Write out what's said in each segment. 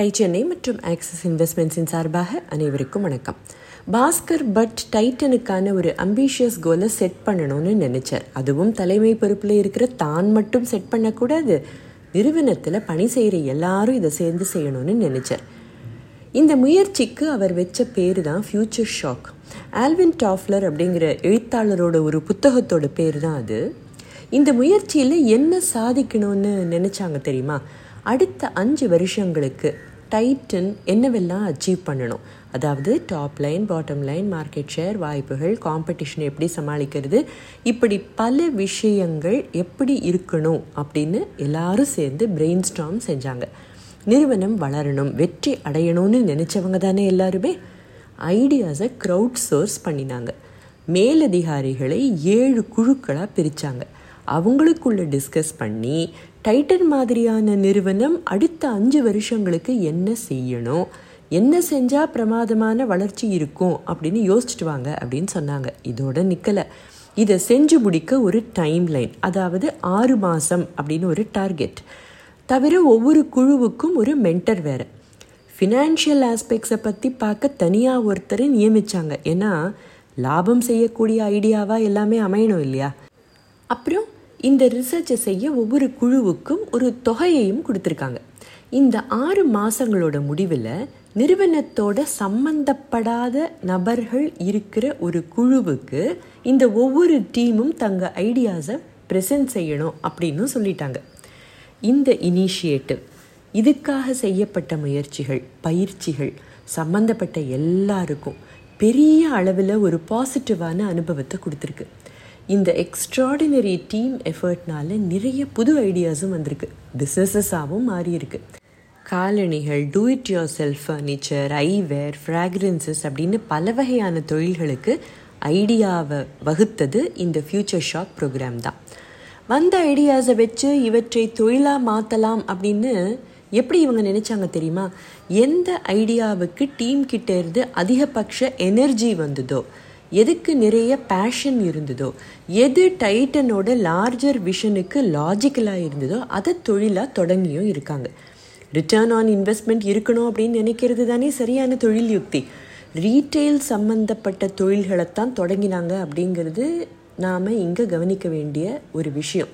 Tie Chennai மற்றும் axis இன்வெஸ்ட்மெண்ட்ஸின் சார்பாக அனைவருக்கும் வணக்கம். பாஸ்கர் பட் டைட்டனுக்கான ஒரு அம்பிஷியஸ் கோலை செட் பண்ணணும்னு நினைச்சார். அதுவும் தலைமை பொறுப்பில் இருக்கிற தான் மட்டும் செட் பண்ணக்கூடாது நிறுவனத்தில் பணி செய்கிற எல்லாரும் இதை சேர்ந்து செய்யணும்னு நினைச்சார். இந்த முயற்சிக்கு அவர் வச்ச பேர் தான் ஃப்யூச்சர் ஷாக் ஆல்வின் டாஃப்லர் அப்படிங்கிற எழுத்தாளரோட ஒரு புத்தகத்தோட பேர் தான் அது. இந்த முயற்சியில் என்ன சாதிக்கணும்னு நினச்சாங்க தெரியுமா? அடுத்த அஞ்சு வருஷங்களுக்கு டைட்டன் என்னவெல்லாம் அச்சீவ் பண்ணணும்? அதாவது top line bottom line market share வாய்ப்புகள் காம்படிஷன் எப்படி சமாளிக்கிறது? இப்படி பல விஷயங்கள் எப்படி இருக்கணும் அப்படின்னு எல்லாரும் சேர்ந்து பிரெயின் ஸ்டாம் செஞ்சாங்க. நிறுவனம் வளரணும் வெற்றி அடையணும்னு நினச்சவங்க தானே எல்லாருமே? ஐடியாஸை க்ரௌட் சோர்ஸ் பண்ணினாங்க. மேலதிகாரிகளை ஏழு குழுக்களாக பிரித்தாங்க அவங்களுக்குள்ள டிஸ்கஸ் பண்ணி டைட்டன் மாதிரியான நிறுவனம் அடுத்த அஞ்சு வருஷங்களுக்கு என்ன செய்யணும்? என்ன செஞ்சால் பிரமாதமான வளர்ச்சி இருக்கும் அப்படின்னு யோசிச்சுட்டு வாங்க அப்படின்னு சொன்னாங்க. இதோட நிற்கலை இதை செஞ்சு முடிக்க ஒரு டைம் லைன் அதாவது ஆறு மாதம் அப்படின்னு ஒரு டார்கெட் தவிர ஒவ்வொரு குழுவுக்கும் ஒரு மென்டர் வேறு. ஃபினான்ஷியல் ஆஸ்பெக்ட்ஸை பற்றி பார்க்க தனியாக ஒருத்தரை நியமித்தாங்க ஏன்னா லாபம் செய்யக்கூடிய ஐடியாவாக எல்லாமே அமையணும் இல்லையா? அப்புறம் இந்த ரிசர்ச்சை செய்ய ஒவ்வொரு குழுவுக்கும் ஒரு தொகையையும் கொடுத்துருக்காங்க. இந்த ஆறு மாதங்களோட முடிவில் நிறுவனத்தோட சம்பந்தப்படாத நபர்கள் இருக்கிற ஒரு குழுவுக்கு இந்த ஒவ்வொரு டீமும் தங்க ஐடியாஸை ப்ரெசென்ட் செய்யணும் அப்படின்னு சொல்லிட்டாங்க. இந்த இனிஷியேட்டிவ் இதுக்காக செய்யப்பட்ட முயற்சிகள் பயிற்சிகள் சம்பந்தப்பட்ட எல்லாருக்கும் பெரிய அளவில் ஒரு பாசிட்டிவான அனுபவத்தை கொடுத்துருக்கு. இந்த எக்ஸ்ட்ராடினரி டீம் எஃபர்ட்னால நிறைய புது ஐடியாஸும் வந்திருக்கு. பிஸ்னஸஸாகவும் மாறியிருக்கு. காலணிகள் do it yourself furniture eyewear fragrances அப்படின்னு பல வகையான தொழில்களுக்கு ஐடியாவை வகுத்தது இந்த ஃப்யூச்சர் ஷாக் ப்ரோக்ராம் தான். வந்த ஐடியாஸை வச்சு இவற்றை தொழிலாக மாற்றலாம் அப்படின்னு எப்படி இவங்க நினச்சாங்க தெரியுமா? எந்த ஐடியாவுக்கு டீம் கிட்டே இருந்து அதிகபட்ச எனர்ஜி வந்ததோ எதுக்கு நிறைய பேஷன் இருந்ததோ எது டைட்டனோட லார்ஜர் விஷனுக்கு லாஜிக்கலாக இருந்ததோ அதை தொழிலாக தொடங்கியும் இருக்காங்க. ரிட்டர்ன் ஆன் இன்வெஸ்ட்மெண்ட் இருக்கணும் அப்படின்னு நினைக்கிறது தானே சரியான தொழில் யுக்தி. ரீட்டெயில் சம்மந்தப்பட்ட தொழில்களைத்தான் தொடங்கினாங்க அப்படிங்கிறது நாம் இங்கே கவனிக்க வேண்டிய ஒரு விஷயம்.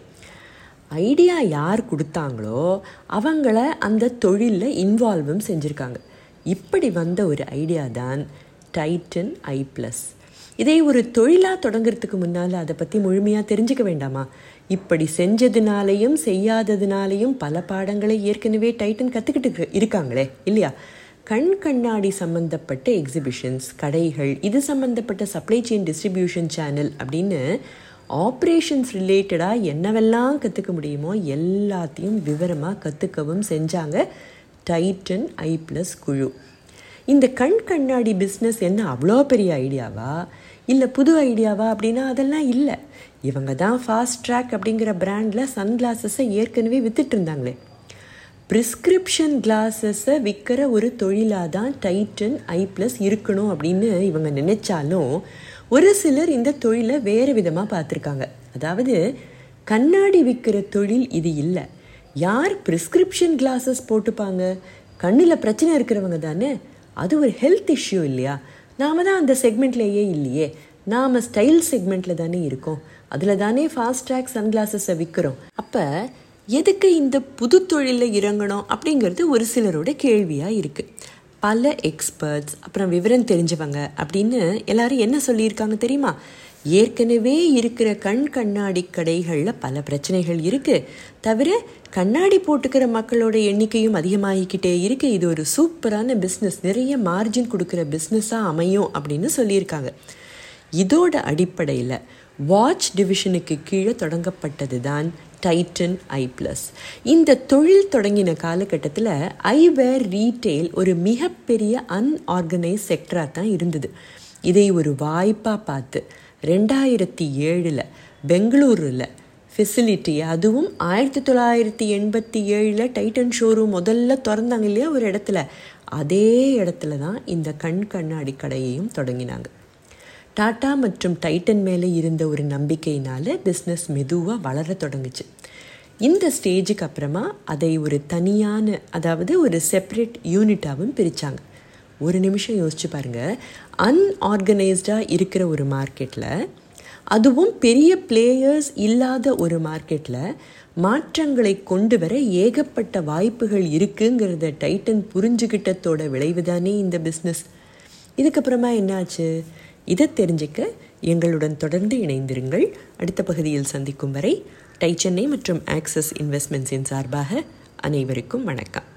ஐடியா யார் கொடுத்தாங்களோ அவங்கள அந்த தொழிலில் இன்வால்வும் செஞ்சுருக்காங்க. இப்படி வந்த ஒரு ஐடியா தான் டைட்டன் ஐ ப்ளஸ் இதை ஒரு தொழிலாக தொடங்கிறதுக்கு முன்னால் அதை பற்றி முழுமையாக தெரிஞ்சுக்க வேண்டாமா? இப்படி செஞ்சதுனாலையும் செய்யாததுனாலையும் பல பாடங்களை ஏற்கனவே டைட்டன் கற்றுக்கிட்டு இருக்காங்களே இல்லையா? கண் கண்ணாடி சம்மந்தப்பட்ட எக்ஸிபிஷன்ஸ் கடைகள் இது சம்மந்தப்பட்ட சப்ளை செயின் டிஸ்ட்ரிபியூஷன் சேனல் அப்படின்னு ஆப்ரேஷன்ஸ் ரிலேட்டடாக என்னவெல்லாம் கற்றுக்க முடியுமோ எல்லாத்தையும் விவரமாக கற்றுக்கவும் செஞ்சாங்க டைட்டன் ஐ ப்ளஸ் குழு. இந்த கண் கண்ணாடி பிஸ்னஸ் என்ன அவ்வளோ பெரிய ஐடியாவா? இல்லை புது ஐடியாவா அப்படின்னா அதெல்லாம் இல்லை. இவங்க தான் ஃபாஸ்ட் ட்ராக் அப்படிங்கிற பிராண்டில் சன்கிளாஸஸை ஏற்கனவே வித்துட்டு இருந்தாங்களே. ப்ரிஸ்கிரிப்ஷன் கிளாஸஸை விற்கிற ஒரு தொழிலாக தான் டைட்டன் ஐ ப்ளஸ் இருக்கணும் அப்படின்னு இவங்க நினைச்சாலும் ஒரு சிலர் இந்த தொழிலை வேறு விதமாக பார்த்துருக்காங்க. அதாவது கண்ணாடி விற்கிற தொழில் இது இல்லை. யார் ப்ரிஸ்கிரிப்ஷன் கிளாஸஸ் போட்டுப்பாங்க? கண்ணில் பிரச்சனை இருக்கிறவங்க தானே. அது ஒரு ஹெல்த் இஷ்யூ இல்லையா? நாம தான் அந்த செக்மெண்ட்லேயே இல்லையே. நாம் ஸ்டைல் செக்மெண்ட்டில் தானே இருக்கோம். அதில் தானே ஃபாஸ்ட் ட்ராக் சன்கிளாஸஸை விற்கிறோம் அப்போ எதுக்கு இந்த புது தொழிலில் இறங்கணும் அப்படிங்கிறது ஒரு சிலரோட கேள்வியாக இருக்குது பல எக்ஸ்பர்ட்ஸ் அப்புறம் விவரம் தெரிஞ்சவங்க அப்படின்னு எல்லாரும் என்ன சொல்லியிருக்காங்க தெரியுமா? ஏற்கனவே இருக்கிற கண் கண்ணாடி கடைகளில் பல பிரச்சனைகள் இருக்குது தவிர கண்ணாடி போட்டுக்கிற மக்களோட எண்ணிக்கையும் அதிகமாகிக்கிட்டே இருக்குது இது ஒரு சூப்பரான பிஸ்னஸ் நிறைய மார்ஜின் கொடுக்குற பிஸ்னஸாக அமையும் அப்படின்னு சொல்லியிருக்காங்க. இதோட அடிப்படையில் வாட்ச் டிவிஷனுக்கு கீழே தொடங்கப்பட்டது தான் டைட்டன் ஐ ப்ளஸ் இந்த தொழில் தொடங்கின காலகட்டத்தில் ஐவேர் ரீட்டெயில் ஒரு மிகப்பெரிய அன்ஆர்கனைஸ் செக்டராக தான் இருந்தது. இதை ஒரு வாய்ப்பாக பார்த்து ரெண்டாயிரத்தி ஏழில் பெங்களூரில் ஃபெசிலிட்டி அதுவும் ஆயிரத்தி தொள்ளாயிரத்தி எண்பத்தி ஏழில் டைட்டன் ஷோரூம் முதல்ல திறந்தாங்க இல்லையா ஒரு இடத்துல. அதே இடத்துல தான் இந்த கண் கண்ணாடி கடையையும் தொடங்கினாங்க. டாட்டா மற்றும் டைட்டன் மேலே இருந்த ஒரு நம்பிக்கையினால பிஸ்னஸ் மெதுவாக வளர தொடங்குச்சு. இந்த ஸ்டேஜுக்கு அப்புறமா அதை ஒரு தனியான அதாவது ஒரு செப்பரேட் யூனிட்டாகவும் பிரித்தாங்க ஒரு நிமிஷம் யோசிச்சு பாருங்க. அன்ஆர்கனைஸ்டாக இருக்கிற ஒரு மார்க்கெட்டில் அதுவும் பெரிய பிளேயர்ஸ் இல்லாத ஒரு மார்க்கெட்டில் மாற்றங்களை கொண்டு வர ஏகப்பட்ட வாய்ப்புகள் இருக்குங்கிறத டைட்டன் புரிஞ்சுக்கிட்டத்தோட விளைவு தானே இந்த பிஸ்னஸ் இதுக்கப்புறமா என்னாச்சு? இதை தெரிஞ்சுக்க எங்களுடன் தொடர்ந்து இணைந்திருங்கள். அடுத்த பகுதியில் சந்திக்கும் வரை டை சென்னை மற்றும் ஆக்சஸ் இன்வெஸ்ட்மெண்ட்ஸின் சார்பாக அனைவருக்கும் வணக்கம்.